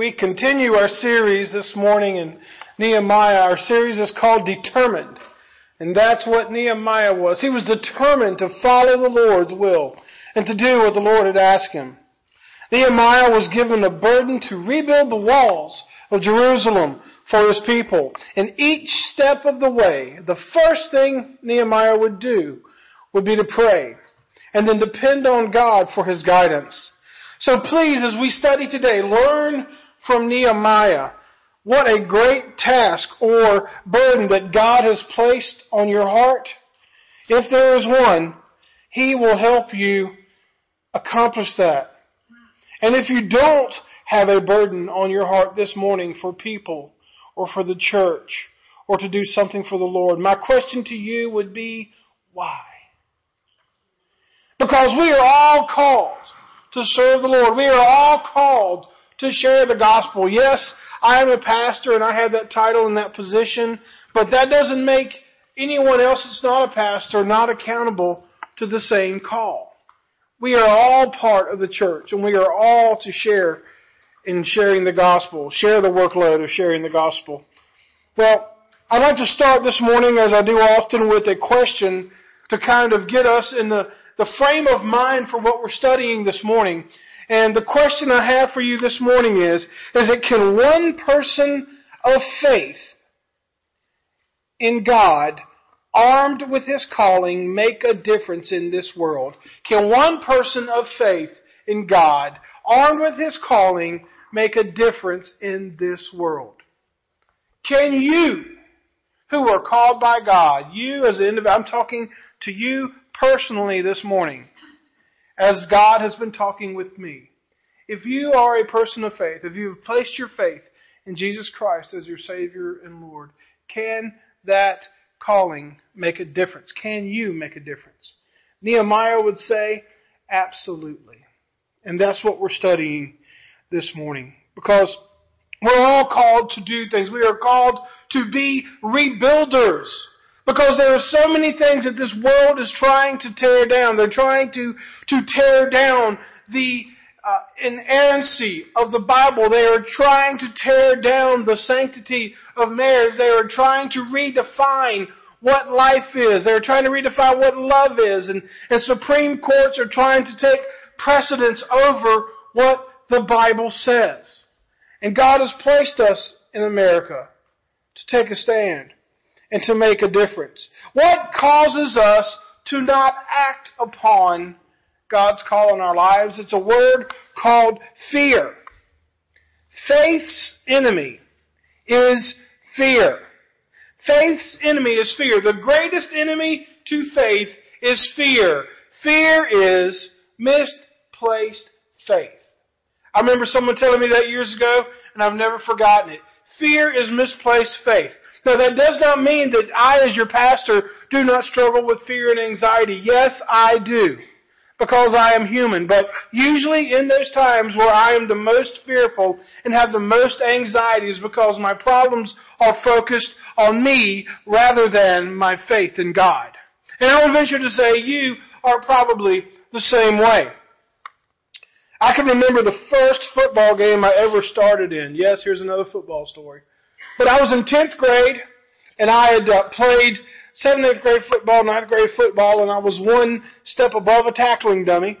We continue our series this morning in Nehemiah. Our series is called Determined. And that's what Nehemiah was. He was determined to follow the Lord's will and to do what the Lord had asked him. Nehemiah was given a burden to rebuild the walls of Jerusalem for his people. And each step of the way, the first thing Nehemiah would do would be to pray and then depend on God for his guidance. So please, as we study today, learn from Nehemiah what a great task or burden that God has placed on your heart. If there is one, He will help you accomplish that. And if you don't have a burden on your heart this morning for people or for the church or to do something for the Lord, my question to you would be, why? Because we are all called to serve the Lord. We are all called to share the gospel. Yes, I am a pastor and I have that title and that position, but that doesn't make anyone else that's not a pastor not accountable to the same call. We are all part of the church and we are all to share in sharing the gospel, share the workload of sharing the gospel. Well, I'd like to start this morning, as I do often, with a question to kind of get us in the, the frame of mind for what we're studying this morning. And the question I have for you this morning is, is it can one person of faith in God, armed with his calling, make a difference in this world? Can one person of faith in God, armed with his calling, make a difference in this world? Can you, who are called by God, you as an individual, I'm talking to you personally this morning, as God has been talking with me. If you are a person of faith, if you've placed your faith in Jesus Christ as your Savior and Lord, can that calling make a difference? Can you make a difference? Nehemiah would say, absolutely. And that's what we're studying this morning. Because we're all called to do things. We are called to be rebuilders. Because there are so many things that this world is trying to tear down. They're trying to, to tear down the uh, inerrancy of the Bible. They are trying to tear down the sanctity of marriage. They are trying to redefine what life is. They're trying to redefine what love is. And, and Supreme Courts are trying to take precedence over what the Bible says. And God has placed us in America to take a stand and to make a difference? What causes us to not act upon God's call in our lives? It's a word called fear. Faith's enemy is fear. Faith's enemy is fear. The greatest enemy to faith is fear. Fear is misplaced faith. I remember someone telling me that years ago, and I've never forgotten it. Fear is misplaced faith. Now that does not mean that I as your pastor do not struggle with fear and anxiety. Yes, I do. Because I am human. But usually in those times where I am the most fearful and have the most anxiety is because my problems are focused on me rather than my faith in God. And I would venture to say you are probably the same way. I can remember the first football game I ever started in. Yes, here's another football story. But I was in 10th grade, and I had uh, played 7th, grade football, 9th grade football, and I was one step above a tackling dummy.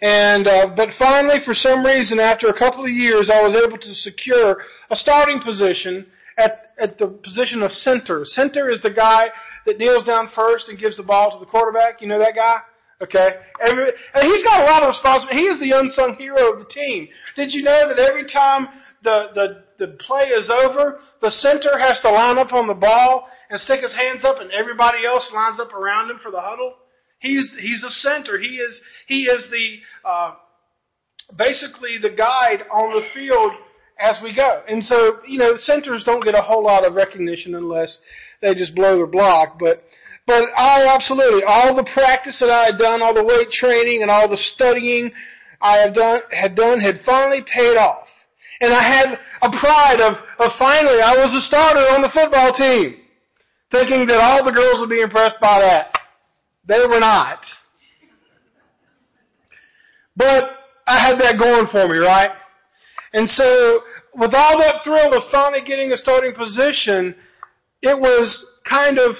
And uh, but finally, for some reason, after a couple of years, I was able to secure a starting position at at the position of center. Center is the guy that kneels down first and gives the ball to the quarterback. You know that guy? Okay, every, and he's got a lot of responsibility. He is the unsung hero of the team. Did you know that every time the the the play is over, the center has to line up on the ball and stick his hands up, and everybody else lines up around him for the huddle. He's he's a center. He is he is the uh, basically the guide on the field as we go. And so you know centers don't get a whole lot of recognition unless they just blow their block, but. But I absolutely, all the practice that I had done, all the weight training and all the studying I had done, had done had finally paid off. And I had a pride of, of finally I was a starter on the football team. Thinking that all the girls would be impressed by that. They were not. But I had that going for me, right? And so, with all that thrill of finally getting a starting position, it was kind of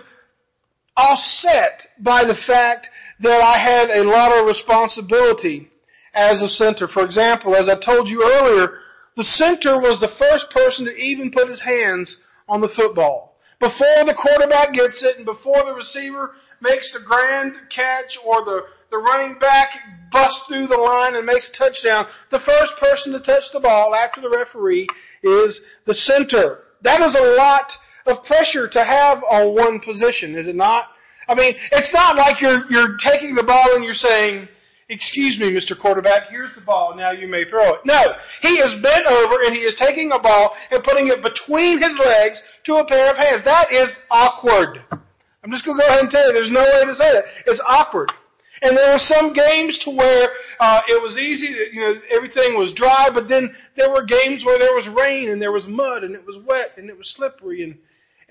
offset by the fact that I had a lot of responsibility as a center. For example, as I told you earlier, the center was the first person to even put his hands on the football. Before the quarterback gets it and before the receiver makes the grand catch or the, the running back busts through the line and makes a touchdown, the first person to touch the ball after the referee is the center. That is a lot of pressure to have on one position, is it not? I mean, it's not like you're, you're taking the ball and you're saying, Excuse me, Mr. Quarterback, here's the ball, now you may throw it. No, he is bent over and he is taking a ball and putting it between his legs to a pair of hands. That is awkward. I'm just going to go ahead and tell you, there's no way to say that. It's awkward. And there were some games to where uh, it was easy, you know, everything was dry, but then there were games where there was rain and there was mud and it was wet and it was slippery and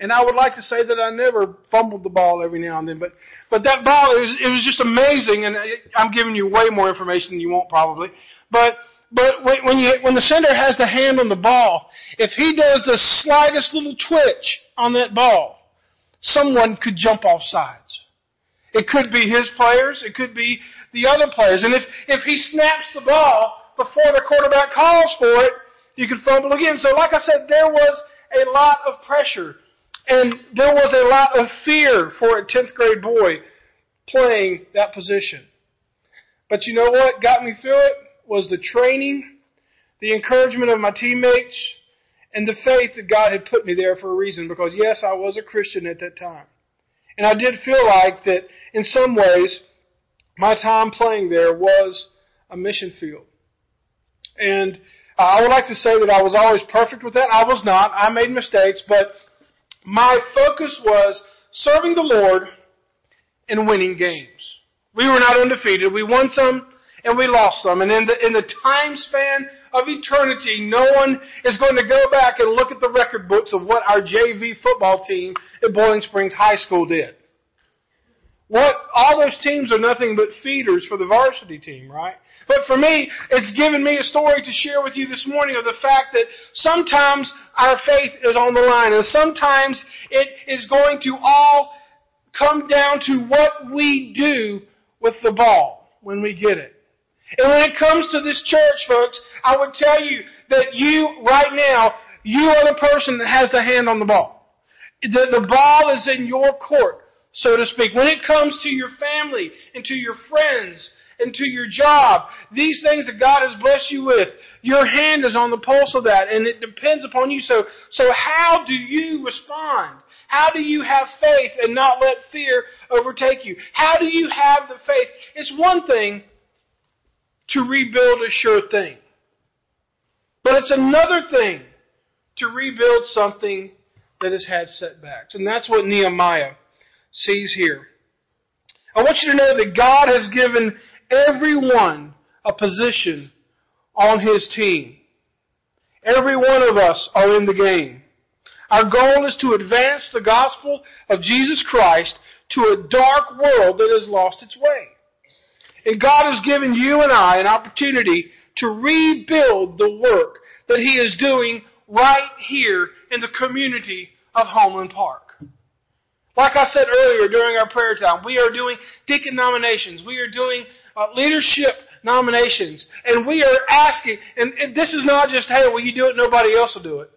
and I would like to say that I never fumbled the ball every now and then, but but that ball it was it was just amazing, and I'm giving you way more information than you want probably. But but when you when the center has the hand on the ball, if he does the slightest little twitch on that ball, someone could jump off sides. It could be his players, it could be the other players, and if if he snaps the ball before the quarterback calls for it, you could fumble again. So, like I said, there was a lot of pressure and there was a lot of fear for a 10th grade boy playing that position. But you know what got me through it was the training, the encouragement of my teammates, and the faith that God had put me there for a reason because yes, I was a Christian at that time. And I did feel like that in some ways my time playing there was a mission field. And I would like to say that I was always perfect with that. I was not. I made mistakes, but my focus was serving the Lord and winning games. We were not undefeated. We won some and we lost some. And in the, in the time span of eternity, no one is going to go back and look at the record books of what our JV football team at Boiling Springs High School did. What, all those teams are nothing but feeders for the varsity team, right? But for me, it's given me a story to share with you this morning of the fact that sometimes our faith is on the line and sometimes it is going to all come down to what we do with the ball when we get it. And when it comes to this church, folks, I would tell you that you, right now, you are the person that has the hand on the ball. The, the ball is in your court, so to speak. When it comes to your family and to your friends and to your job, these things that God has blessed you with, your hand is on the pulse of that, and it depends upon you. So, so how do you respond? How do you have faith and not let fear overtake you? How do you have the faith? It's one thing to rebuild a sure thing. But it's another thing to rebuild something that has had setbacks. And that's what Nehemiah sees here. I want you to know that God has given everyone a position on his team. Every one of us are in the game. Our goal is to advance the gospel of Jesus Christ to a dark world that has lost its way. And God has given you and I an opportunity to rebuild the work that He is doing right here in the community of Homeland Park. Like I said earlier during our prayer time, we are doing deacon nominations. We are doing uh, leadership nominations. And we are asking, and, and this is not just, hey, will you do it? Nobody else will do it.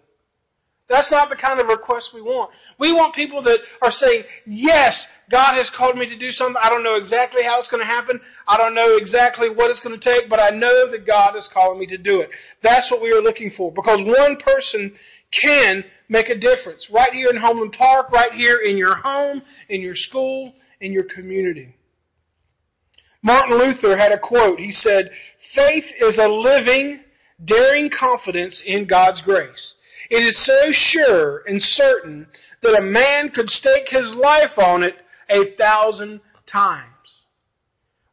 That's not the kind of request we want. We want people that are saying, yes, God has called me to do something. I don't know exactly how it's going to happen. I don't know exactly what it's going to take, but I know that God is calling me to do it. That's what we are looking for. Because one person can make a difference. Right here in Homeland Park, right here in your home, in your school, in your community. Martin Luther had a quote. He said, Faith is a living, daring confidence in God's grace. It is so sure and certain that a man could stake his life on it a thousand times.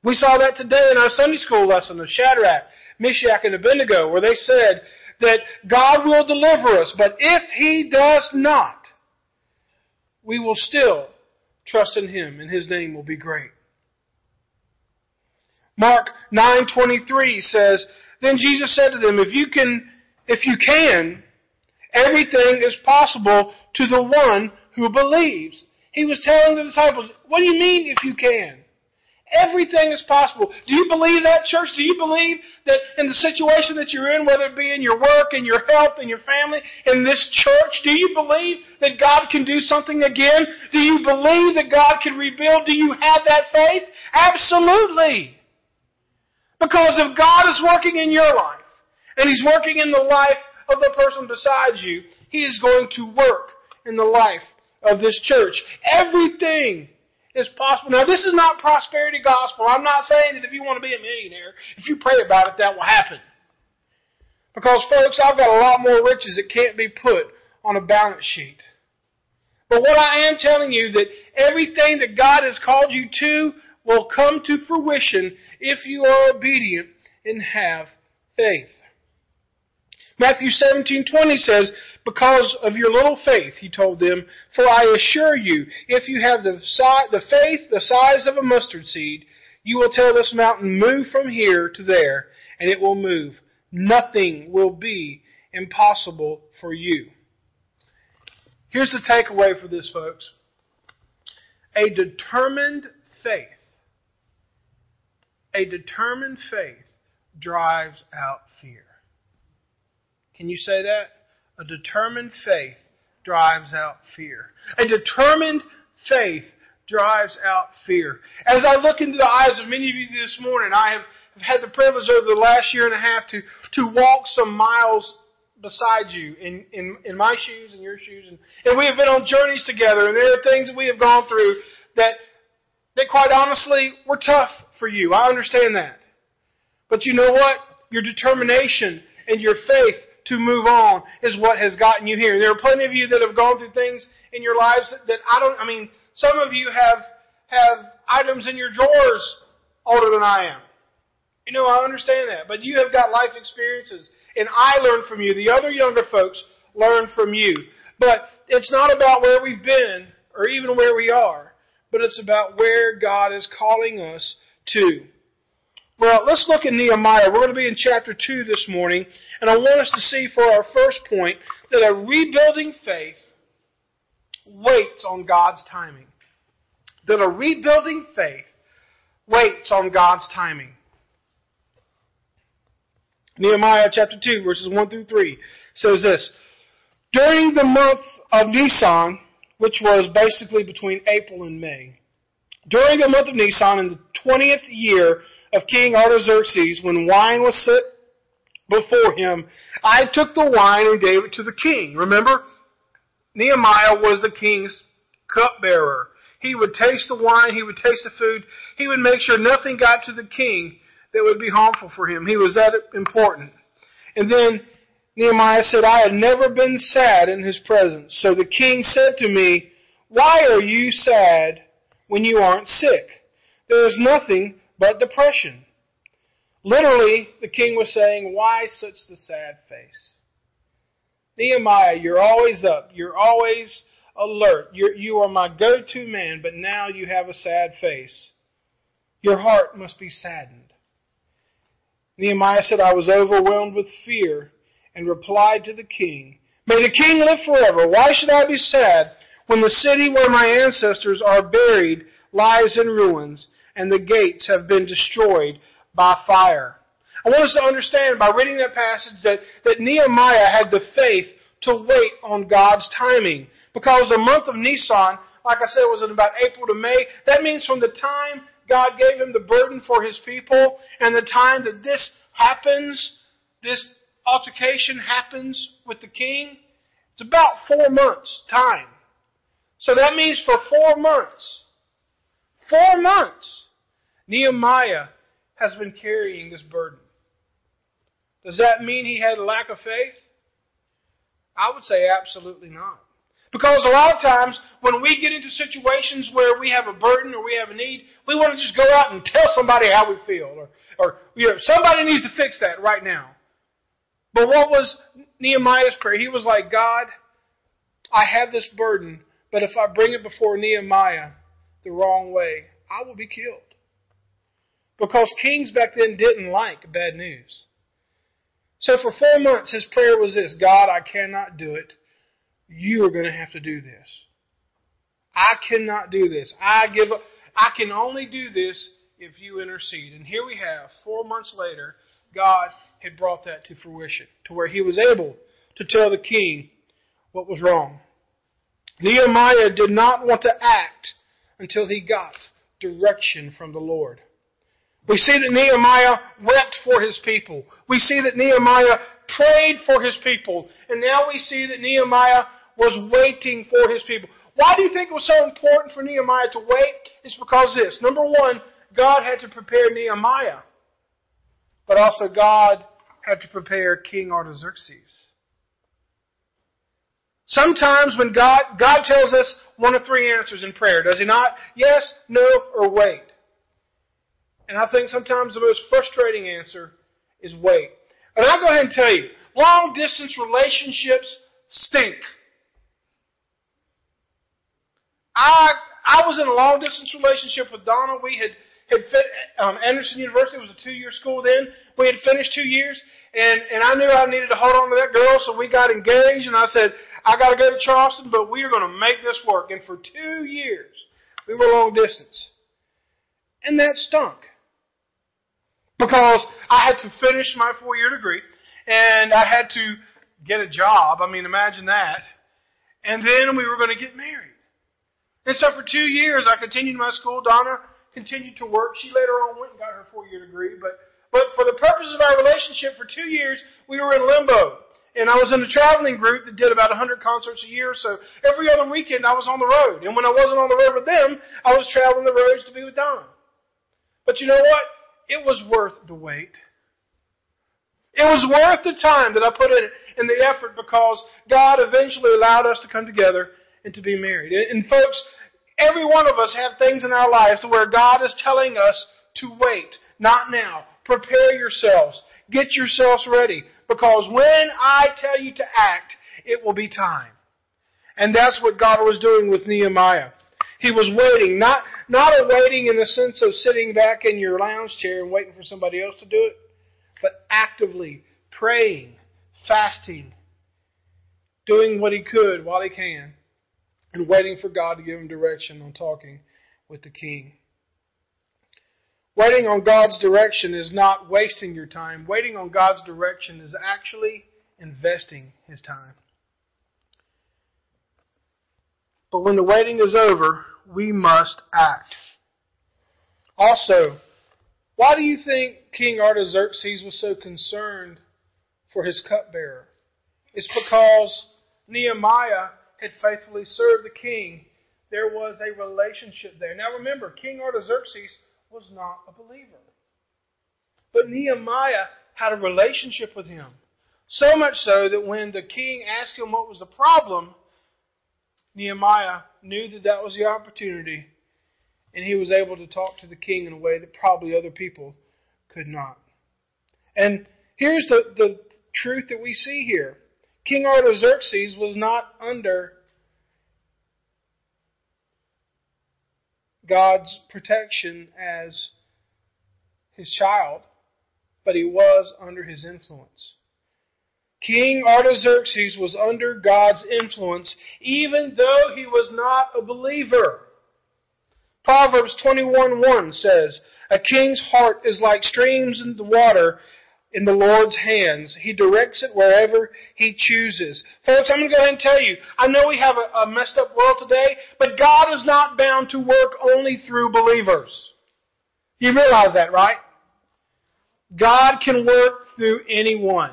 We saw that today in our Sunday school lesson of Shadrach, Meshach, and Abednego, where they said that God will deliver us, but if He does not, we will still trust in Him, and His name will be great. Mark 9:23 says, "Then Jesus said to them, if you can if you can, everything is possible to the one who believes. He was telling the disciples, what do you mean if you can? Everything is possible. Do you believe that, church? Do you believe that in the situation that you're in, whether it be in your work, in your health, in your family, in this church, do you believe that God can do something again? Do you believe that God can rebuild? Do you have that faith? Absolutely. Because if God is working in your life, and He's working in the life of the person beside you, He is going to work in the life of this church. Everything is possible. Now, this is not prosperity gospel. I'm not saying that if you want to be a millionaire, if you pray about it, that will happen. Because, folks, I've got a lot more riches that can't be put on a balance sheet. But what I am telling you that everything that God has called you to will come to fruition if you are obedient and have faith. Matthew 17:20 says, "Because of your little faith," he told them, "for I assure you, if you have the, the faith the size of a mustard seed, you will tell this mountain, move from here to there, and it will move. Nothing will be impossible for you." Here's the takeaway for this, folks. A determined faith, a determined faith drives out fear. Can you say that? A determined faith drives out fear. A determined faith drives out fear. As I look into the eyes of many of you this morning, I have had the privilege over the last year and a half to, to walk some miles beside you in, in, in my shoes and your shoes. And, and we have been on journeys together and there are things that we have gone through that, that quite honestly were tough for you. I understand that. But you know what? Your determination and your faith to move on is what has gotten you here. There are plenty of you that have gone through things in your lives that, I don't, I mean, some of you have, have items in your drawers older than I am. You know, I understand that. But you have got life experiences. And I learn from you. The other younger folks learn from you. But it's not about where we've been or even where we are. But it's about where God is calling us to. Well, let's look at Nehemiah. We're going to be in chapter 2 this morning, and I want us to see for our first point that a rebuilding faith waits on God's timing. That a rebuilding faith waits on God's timing. Nehemiah chapter 2, verses 1 through 3 says this During the month of Nisan, which was basically between April and May, during the month of Nisan, in the 20th year of King Artaxerxes, when wine was set before him, I took the wine and gave it to the king. Remember? Nehemiah was the king's cupbearer. He would taste the wine, he would taste the food, he would make sure nothing got to the king that would be harmful for him. He was that important. And then Nehemiah said, I had never been sad in his presence. So the king said to me, Why are you sad when you aren't sick? There is nothing but depression. Literally, the king was saying, Why such the sad face? Nehemiah, you're always up. You're always alert. You're, you are my go to man, but now you have a sad face. Your heart must be saddened. Nehemiah said, I was overwhelmed with fear and replied to the king, May the king live forever. Why should I be sad when the city where my ancestors are buried lies in ruins and the gates have been destroyed by fire. I want us to understand by reading that passage that, that Nehemiah had the faith to wait on God's timing. Because the month of Nisan, like I said, was in about April to May. That means from the time God gave him the burden for his people and the time that this happens, this altercation happens with the king, it's about four months' time. So that means for four months, four months, Nehemiah has been carrying this burden. Does that mean he had a lack of faith? I would say absolutely not. Because a lot of times when we get into situations where we have a burden or we have a need, we want to just go out and tell somebody how we feel or, or you know, somebody needs to fix that right now. But what was Nehemiah's prayer? He was like, God, I have this burden, but if I bring it before Nehemiah the wrong way, I will be killed. Because kings back then didn't like bad news. So for four months, his prayer was this God, I cannot do it. You are going to have to do this. I cannot do this. I give up. I can only do this if you intercede. And here we have, four months later, God had brought that to fruition, to where he was able to tell the king what was wrong. Nehemiah did not want to act until he got direction from the Lord. We see that Nehemiah wept for his people. We see that Nehemiah prayed for his people. And now we see that Nehemiah was waiting for his people. Why do you think it was so important for Nehemiah to wait? It's because this. Number one, God had to prepare Nehemiah. But also God had to prepare King Artaxerxes. Sometimes when God, God tells us one of three answers in prayer, does He not? Yes, no, or wait. And I think sometimes the most frustrating answer is wait. And I'll go ahead and tell you, long distance relationships stink. I I was in a long distance relationship with Donna. We had had fit, um, Anderson University was a two year school then. We had finished two years, and and I knew I needed to hold on to that girl, so we got engaged. And I said, I got to go to Charleston, but we are going to make this work. And for two years, we were long distance, and that stunk because I had to finish my four year degree, and I had to get a job. I mean, imagine that. And then we were going to get married. And so for two years, I continued my school. Donna continued to work. She later on went and got her four-year degree. But, but for the purposes of our relationship, for two years, we were in limbo. And I was in a traveling group that did about 100 concerts a year. So every other weekend, I was on the road. And when I wasn't on the road with them, I was traveling the roads to be with Donna. But you know what? It was worth the wait. It was worth the time that I put in, in the effort because God eventually allowed us to come together and to be married. And folks, every one of us have things in our lives where God is telling us to wait. Not now. Prepare yourselves. Get yourselves ready. Because when I tell you to act, it will be time. And that's what God was doing with Nehemiah. He was waiting, not, not a waiting in the sense of sitting back in your lounge chair and waiting for somebody else to do it, but actively praying, fasting, doing what he could while he can and waiting for God to give him direction on talking with the king. Waiting on God's direction is not wasting your time. Waiting on God's direction is actually investing his time. But when the waiting is over, we must act. Also, why do you think King Artaxerxes was so concerned for his cupbearer? It's because Nehemiah had faithfully served the king, there was a relationship there. Now remember, King Artaxerxes was not a believer. But Nehemiah had a relationship with him. So much so that when the king asked him what was the problem, Nehemiah knew that that was the opportunity, and he was able to talk to the king in a way that probably other people could not. And here's the, the truth that we see here King Artaxerxes was not under God's protection as his child, but he was under his influence. King Artaxerxes was under God's influence even though he was not a believer. Proverbs 21:1 says, "A king's heart is like streams in the water in the Lord's hands. He directs it wherever He chooses. Folks, I'm going to go ahead and tell you, I know we have a, a messed up world today, but God is not bound to work only through believers. You realize that, right? God can work through anyone.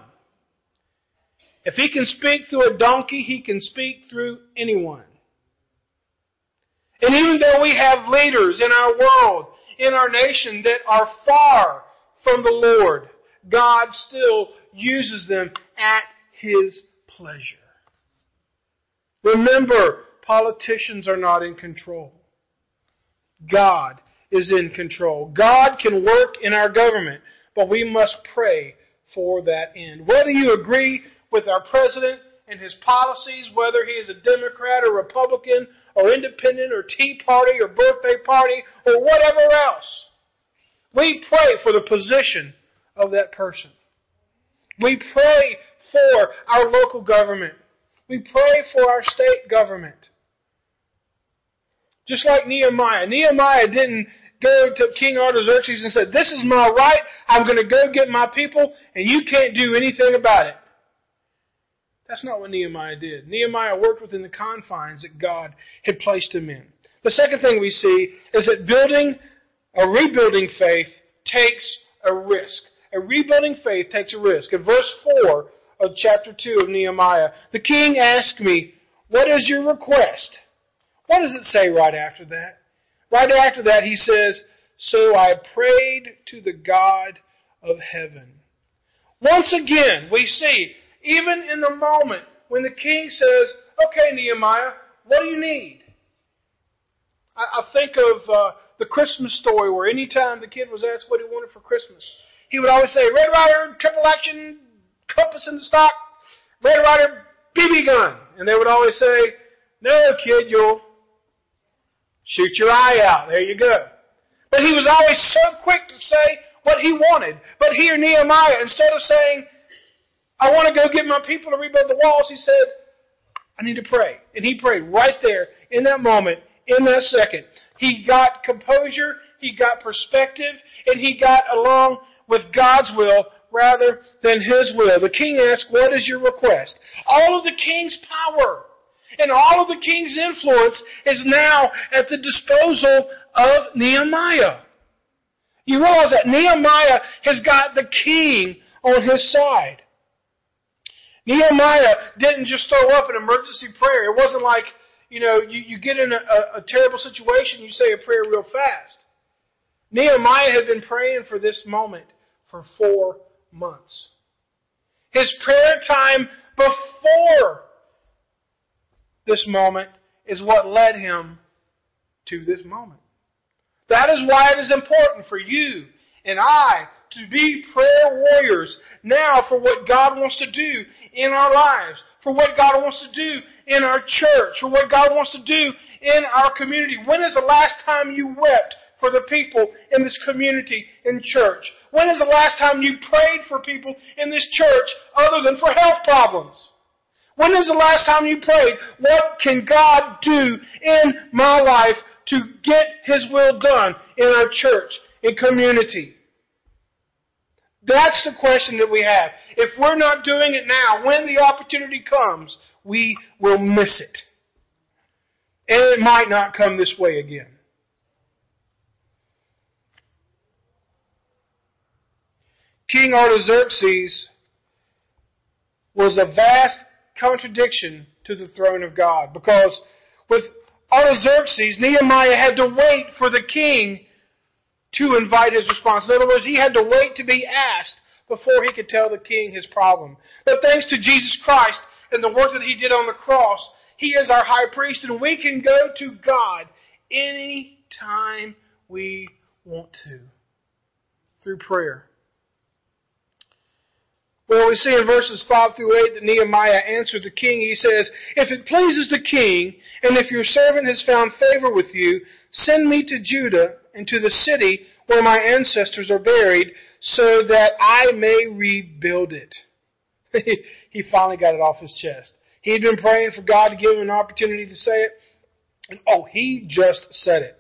If He can speak through a donkey, He can speak through anyone. And even though we have leaders in our world, in our nation that are far from the Lord, God still uses them at His pleasure. Remember, politicians are not in control. God is in control. God can work in our government, but we must pray for that end. Whether you agree with our president and his policies, whether he is a Democrat or Republican or independent or Tea Party or birthday party or whatever else, we pray for the position of that person. We pray for our local government. We pray for our state government. Just like Nehemiah. Nehemiah didn't go to King Artaxerxes and said, This is my right. I'm going to go get my people, and you can't do anything about it. That's not what Nehemiah did. Nehemiah worked within the confines that God had placed him in. The second thing we see is that building a rebuilding faith takes a risk. A rebuilding faith takes a risk. In verse 4 of chapter 2 of Nehemiah, the king asked me, What is your request? What does it say right after that? Right after that, he says, So I prayed to the God of heaven. Once again, we see, even in the moment when the king says, Okay, Nehemiah, what do you need? I, I think of uh, the Christmas story where anytime the kid was asked what he wanted for Christmas, he would always say, Red Ryder, triple action, compass in the stock, Red Ryder, BB gun. And they would always say, No, kid, you'll shoot your eye out. There you go. But he was always so quick to say what he wanted. But here, Nehemiah, instead of saying, I want to go get my people to rebuild the walls, he said, I need to pray. And he prayed right there in that moment, in that second. He got composure, he got perspective, and he got along with God's will rather than his will. The king asked, What is your request? All of the king's power and all of the king's influence is now at the disposal of Nehemiah. You realize that Nehemiah has got the king on his side. Nehemiah didn't just throw up an emergency prayer. It wasn't like, you know, you, you get in a, a, a terrible situation, you say a prayer real fast. Nehemiah had been praying for this moment for four months. His prayer time before this moment is what led him to this moment. That is why it is important for you and I to be prayer warriors now for what God wants to do in our lives, for what God wants to do in our church, for what God wants to do in our community. When is the last time you wept for the people in this community in church? When is the last time you prayed for people in this church other than for health problems? When is the last time you prayed, what can God do in my life to get His will done in our church, in community? That's the question that we have. If we're not doing it now, when the opportunity comes, we will miss it. And it might not come this way again. King Artaxerxes was a vast contradiction to the throne of God. Because with Artaxerxes, Nehemiah had to wait for the king to invite his response. In other words, he had to wait to be asked before he could tell the king his problem. But thanks to Jesus Christ and the work that he did on the cross, he is our high priest and we can go to God any time we want to through prayer. Well, we see in verses 5 through 8 that Nehemiah answered the king. He says, If it pleases the king, and if your servant has found favor with you, send me to Judah and to the city where my ancestors are buried, so that I may rebuild it. he finally got it off his chest. He had been praying for God to give him an opportunity to say it, and oh, he just said it.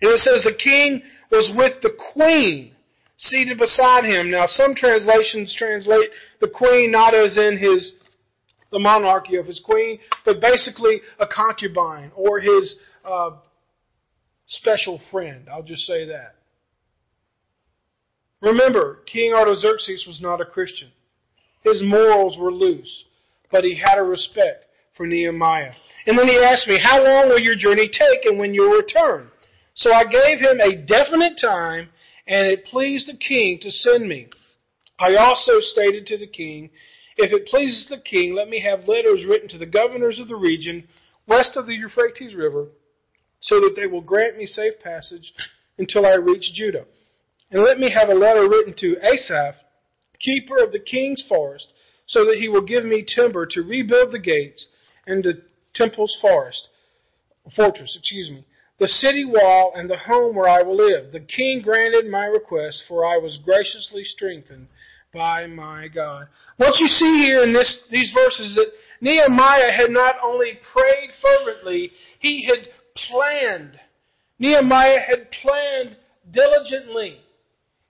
And it says the king was with the queen seated beside him. Now, some translations translate the queen not as in his the monarchy of his queen, but basically a concubine or his uh, special friend. I'll just say that. Remember, King Artaxerxes was not a Christian. His morals were loose, but he had a respect for Nehemiah. And then he asked me, How long will your journey take and when you'll return? So I gave him a definite time and it pleased the king to send me. I also stated to the king, If it pleases the king, let me have letters written to the governors of the region west of the Euphrates River, so that they will grant me safe passage until I reach Judah. And let me have a letter written to Asaph, keeper of the king's forest, so that he will give me timber to rebuild the gates and the temple's forest, fortress, excuse me, the city wall, and the home where I will live. The king granted my request, for I was graciously strengthened by my God. What you see here in this, these verses is that Nehemiah had not only prayed fervently, he had planned. Nehemiah had planned diligently.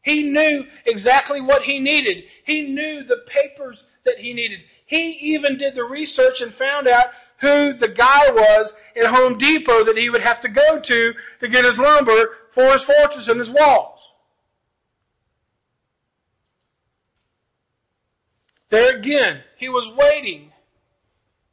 He knew exactly what he needed. He knew the papers that he needed. He even did the research and found out who the guy was at Home Depot that he would have to go to to get his lumber for his fortress and his walls. There again, he was waiting,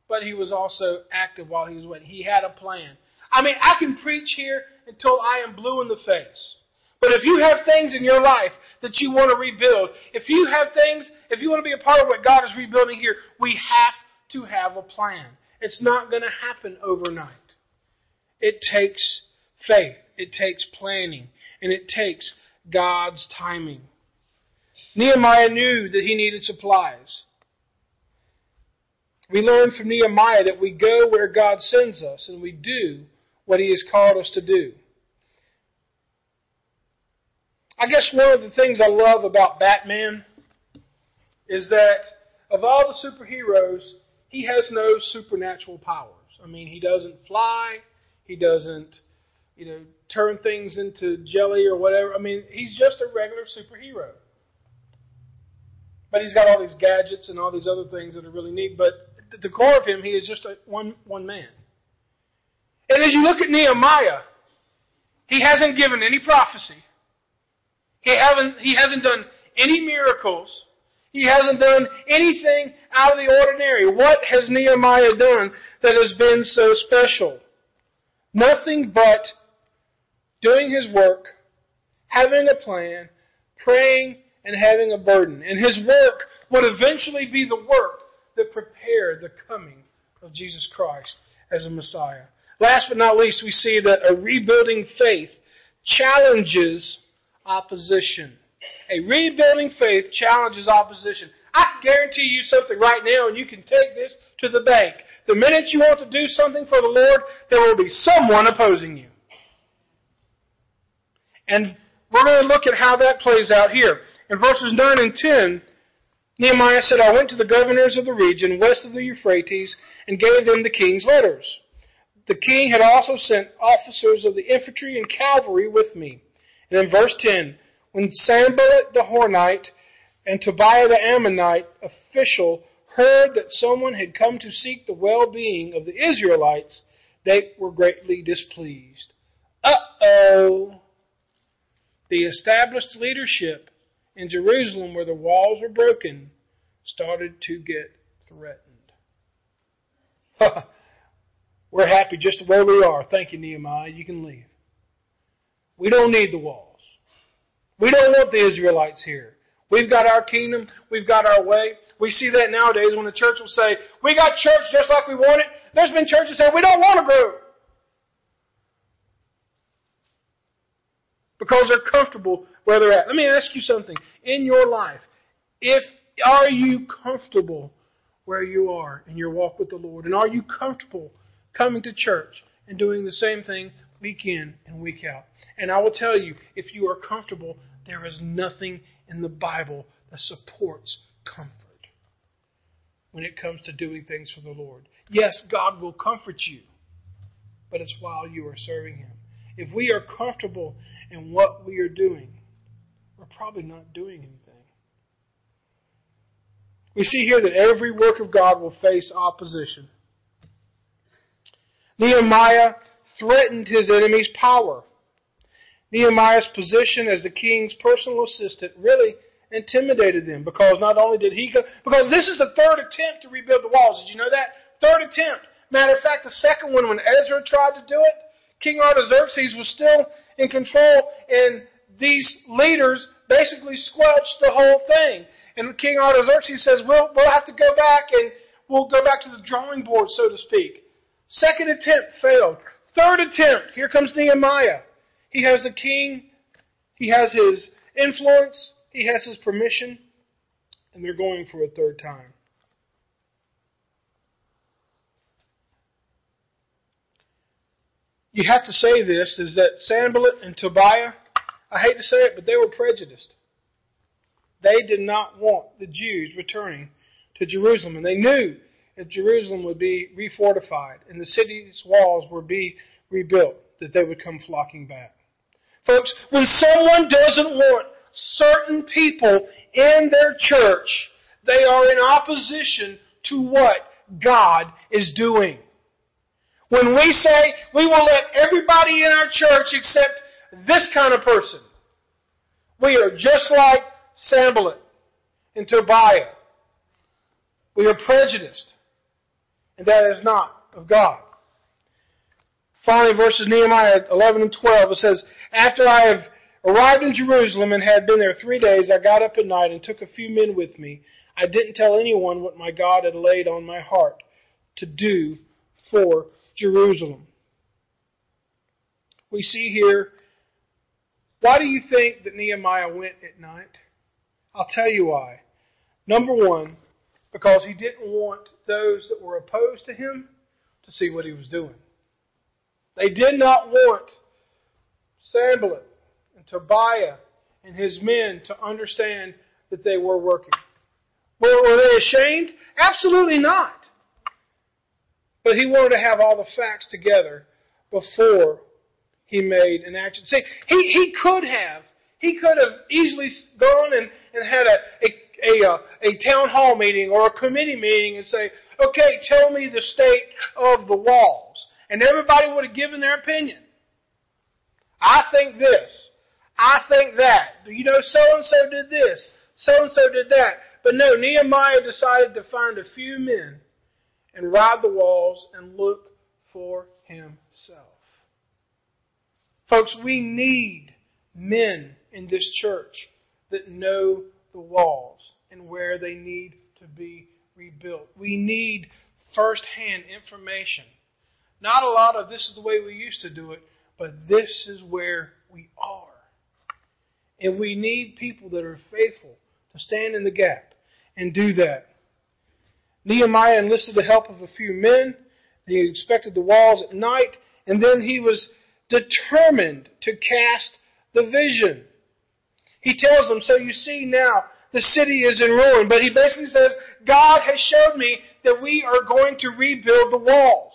but he was also active while he was waiting. He had a plan. I mean, I can preach here until I am blue in the face. But if you have things in your life that you want to rebuild, if you have things, if you want to be a part of what God is rebuilding here, we have to have a plan. It's not going to happen overnight. It takes faith. It takes planning. And it takes God's timing. Nehemiah knew that he needed supplies. We learn from Nehemiah that we go where God sends us and we do what he has called us to do. I guess one of the things I love about Batman is that of all the superheroes, he has no supernatural powers. I mean, he doesn't fly, he doesn't, you know, turn things into jelly or whatever. I mean, he's just a regular superhero. But he's got all these gadgets and all these other things that are really neat. But at the core of him, he is just a one one man. And as you look at Nehemiah, he hasn't given any prophecy. He haven't he hasn't done any miracles. He hasn't done anything out of the ordinary. What has Nehemiah done that has been so special? Nothing but doing his work, having a plan, praying and having a burden. And his work would eventually be the work that prepared the coming of Jesus Christ as a Messiah. Last but not least, we see that a rebuilding faith challenges opposition. A rebuilding faith challenges opposition. I guarantee you something right now, and you can take this to the bank. The minute you want to do something for the Lord, there will be someone opposing you. And we're going to look at how that plays out here. In verses 9 and 10, Nehemiah said, I went to the governors of the region west of the Euphrates and gave them the king's letters. The king had also sent officers of the infantry and cavalry with me. And then verse 10, when Sanballat the Horonite and Tobiah the Ammonite official heard that someone had come to seek the well-being of the Israelites, they were greatly displeased. Uh-oh. The established leadership in Jerusalem, where the walls were broken, started to get threatened. We're happy just where we are. Thank you, Nehemiah. You can leave. We don't need the walls. We don't want the Israelites here. We've got our kingdom. We've got our way. We see that nowadays when the church will say, we got church just like we want it. There's been churches saying, we don't want to grow. Because they're comfortable where they're at. Let me ask you something. In your life, if are you comfortable where you are in your walk with the Lord? And are you comfortable coming to church and doing the same thing week in and week out? And I will tell you, if you are comfortable, there is nothing in the Bible that supports comfort when it comes to doing things for the Lord. Yes, God will comfort you, but it's while you are serving Him. If we are comfortable in what we are doing, we're probably not doing anything. We see here that every work of God will face opposition. Nehemiah threatened his enemy's power. Nehemiah's position as the king's personal assistant really intimidated them because not only did he go, because this is the third attempt to rebuild the walls. Did you know that? Third attempt. Matter of fact, the second one, when Ezra tried to do it, King Artaxerxes was still in control, and these leaders basically squelched the whole thing. And King Artaxerxes says, we'll, we'll have to go back and we'll go back to the drawing board, so to speak. Second attempt failed. Third attempt, here comes Nehemiah. He has the king, he has his influence, he has his permission, and they're going for a third time. You have to say this is that Sanballat and Tobiah, I hate to say it, but they were prejudiced. They did not want the Jews returning to Jerusalem, and they knew if Jerusalem would be refortified and the city's walls would be rebuilt, that they would come flocking back. Folks, when someone doesn't want certain people in their church, they are in opposition to what God is doing. When we say we will let everybody in our church except this kind of person, we are just like Sanballat and Tobiah. We are prejudiced. And that is not of God. Finally, verses Nehemiah 11 and 12, it says, After I have arrived in Jerusalem and had been there three days, I got up at night and took a few men with me. I didn't tell anyone what my God had laid on my heart to do for Jerusalem. We see here, why do you think that Nehemiah went at night? I'll tell you why. Number one, because he didn't want those that were opposed to him to see what he was doing. They did not want Sanballat and Tobiah and his men to understand that they were working. Were, were they ashamed? Absolutely not. But he wanted to have all the facts together before he made an action. See, he, he could have, he could have easily gone and, and had a, a a, uh, a town hall meeting or a committee meeting and say, okay, tell me the state of the walls. And everybody would have given their opinion. I think this. I think that. You know, so and so did this. So and so did that. But no, Nehemiah decided to find a few men and ride the walls and look for himself. Folks, we need men in this church that know the walls and where they need to be rebuilt. We need first-hand information. Not a lot of this is the way we used to do it, but this is where we are. And we need people that are faithful to stand in the gap and do that. Nehemiah enlisted the help of a few men. He inspected the walls at night, and then he was determined to cast the vision. He tells them, so you see now, the city is in ruin. But he basically says, God has showed me that we are going to rebuild the walls.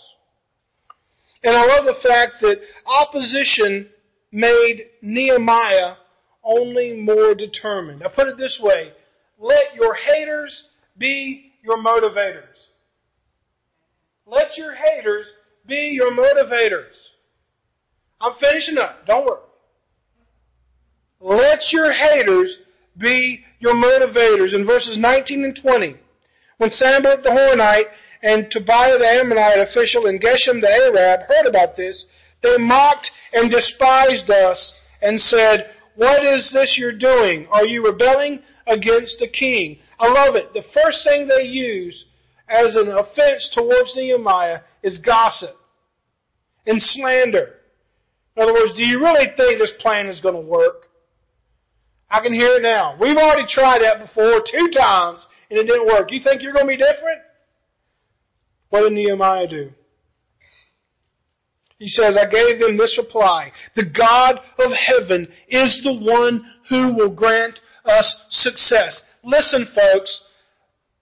And I love the fact that opposition made Nehemiah only more determined. I put it this way. Let your haters be your motivators. Let your haters be your motivators. I'm finishing up. Don't worry. Let your haters be your motivators. In verses 19 and 20, when Sanballat the Horonite and Tobiah the Ammonite official and Geshem the Arab heard about this, they mocked and despised us and said, What is this you're doing? Are you rebelling against the king? I love it. The first thing they use as an offense towards Nehemiah is gossip and slander. In other words, do you really think this plan is going to work? I can hear it now. We've already tried that before two times and it didn't work. You think you're going to be different? What did Nehemiah do? He says, I gave them this reply. The God of heaven is the one who will grant us success. Listen, folks,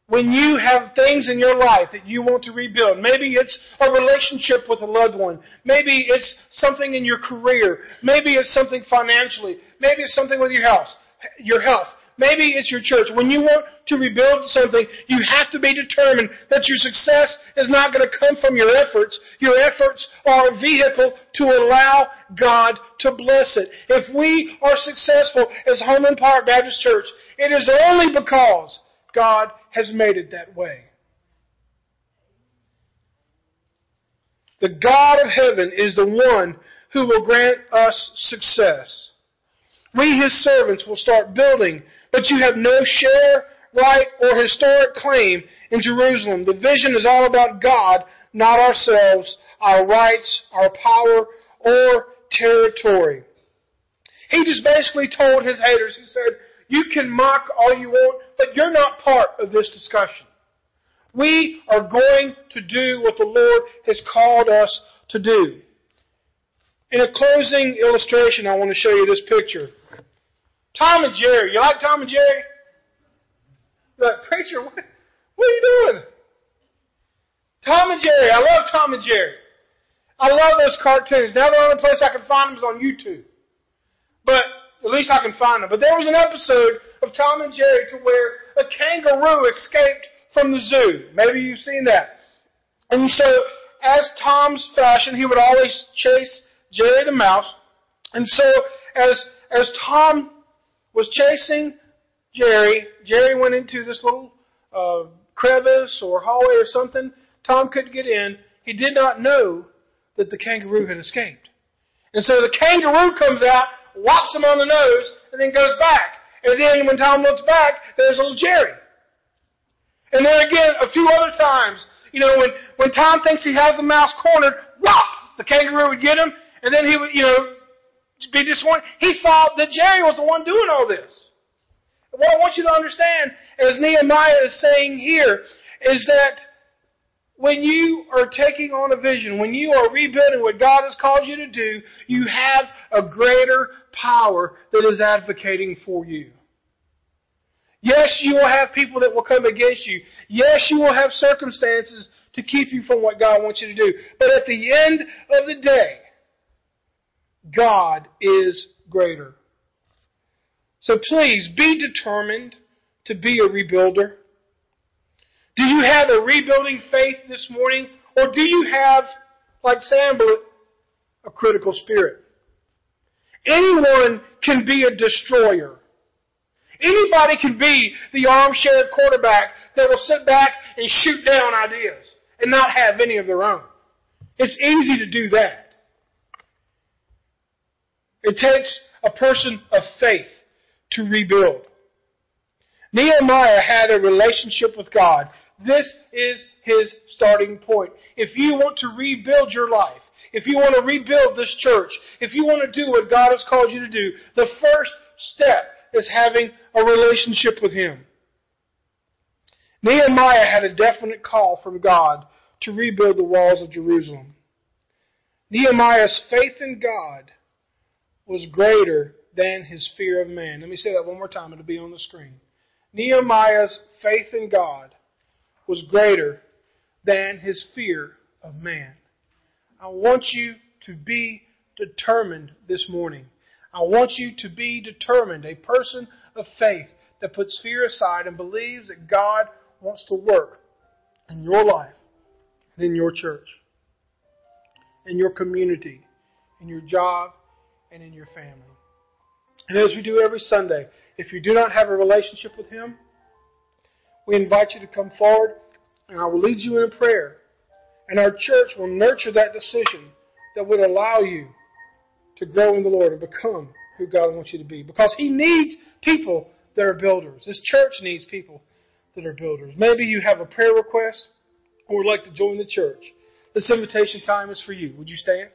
when you have things in your life that you want to rebuild, maybe it's a relationship with a loved one, maybe it's something in your career, maybe it's something financially, maybe it's something with your health, your health, maybe it's your church. When you want to rebuild something, you have to be determined that your success is not going to come from your efforts. Your efforts are a vehicle to allow God to bless it. If we are successful as Homeland Park Baptist Church, it is only because God has made it that way. The God of heaven is the one who will grant us success. We, His servants, will start building, but you have no share, right, or historic claim in Jerusalem. The vision is all about God, not ourselves, our rights, our power, or territory. He just basically told his haters, he said, you can mock all you want, but you're not part of this discussion. We are going to do what the Lord has called us to do. In a closing illustration, I want to show you this picture. Tom and Jerry. You like Tom and Jerry? Like, preacher, what, what are you doing? Tom and Jerry. I love Tom and Jerry. I love those cartoons. Now the only place I can find them is on YouTube. But at least I can find them. But there was an episode of Tom and Jerry to where a kangaroo escaped from the zoo. Maybe you've seen that. And so, as Tom's fashion, he would always chase Jerry the mouse. And so, as as Tom was chasing Jerry, Jerry went into this little uh, crevice or hallway or something. Tom couldn't get in. He did not know that the kangaroo had escaped. And so the kangaroo comes out, whops him on the nose, and then goes back. And then when Tom looks back, there's little Jerry. And then again, a few other times, you know, when, when Tom thinks he has the mouse cornered, whop, the kangaroo would get him, and then he would, you know, be disappointed. He thought that Jerry was the one doing all this. What I want you to understand, as Nehemiah is saying here, is that when you are taking on a vision, when you are rebuilding what God has called you to do, you have a greater power that is advocating for you. Yes, you will have people that will come against you. Yes, you will have circumstances to keep you from what God wants you to do. But at the end of the day, God is greater. So please be determined to be a rebuilder. Do you have a rebuilding faith this morning? Or do you have, like Sanballat, a critical spirit? Anyone can be a destroyer. Anybody can be the armchair quarterback that will sit back and shoot down ideas and not have any of their own. It's easy to do that. It takes a person of faith to rebuild. Nehemiah had a relationship with God. This is his starting point. If you want to rebuild your life, if you want to rebuild this church, if you want to do what God has called you to do, the first step is having a relationship with Him. Nehemiah had a definite call from God to rebuild the walls of Jerusalem. Nehemiah's faith in God was greater than his fear of man. Let me say that one more time. It'll be on the screen. Nehemiah's faith in God was greater than his fear of man. I want you to be determined this morning. I want you to be determined, a person of faith that puts fear aside and believes that God wants to work in your life and in your church, in your community, in your job, and in your family. And as we do every Sunday, if you do not have a relationship with Him, we invite you to come forward and I will lead you in a prayer. And our church will nurture that decision that would allow you to grow in the Lord and become who God wants you to be. Because He needs people that are builders. This church needs people that are builders. Maybe you have a prayer request or would like to join the church. This invitation time is for you. Would you stand?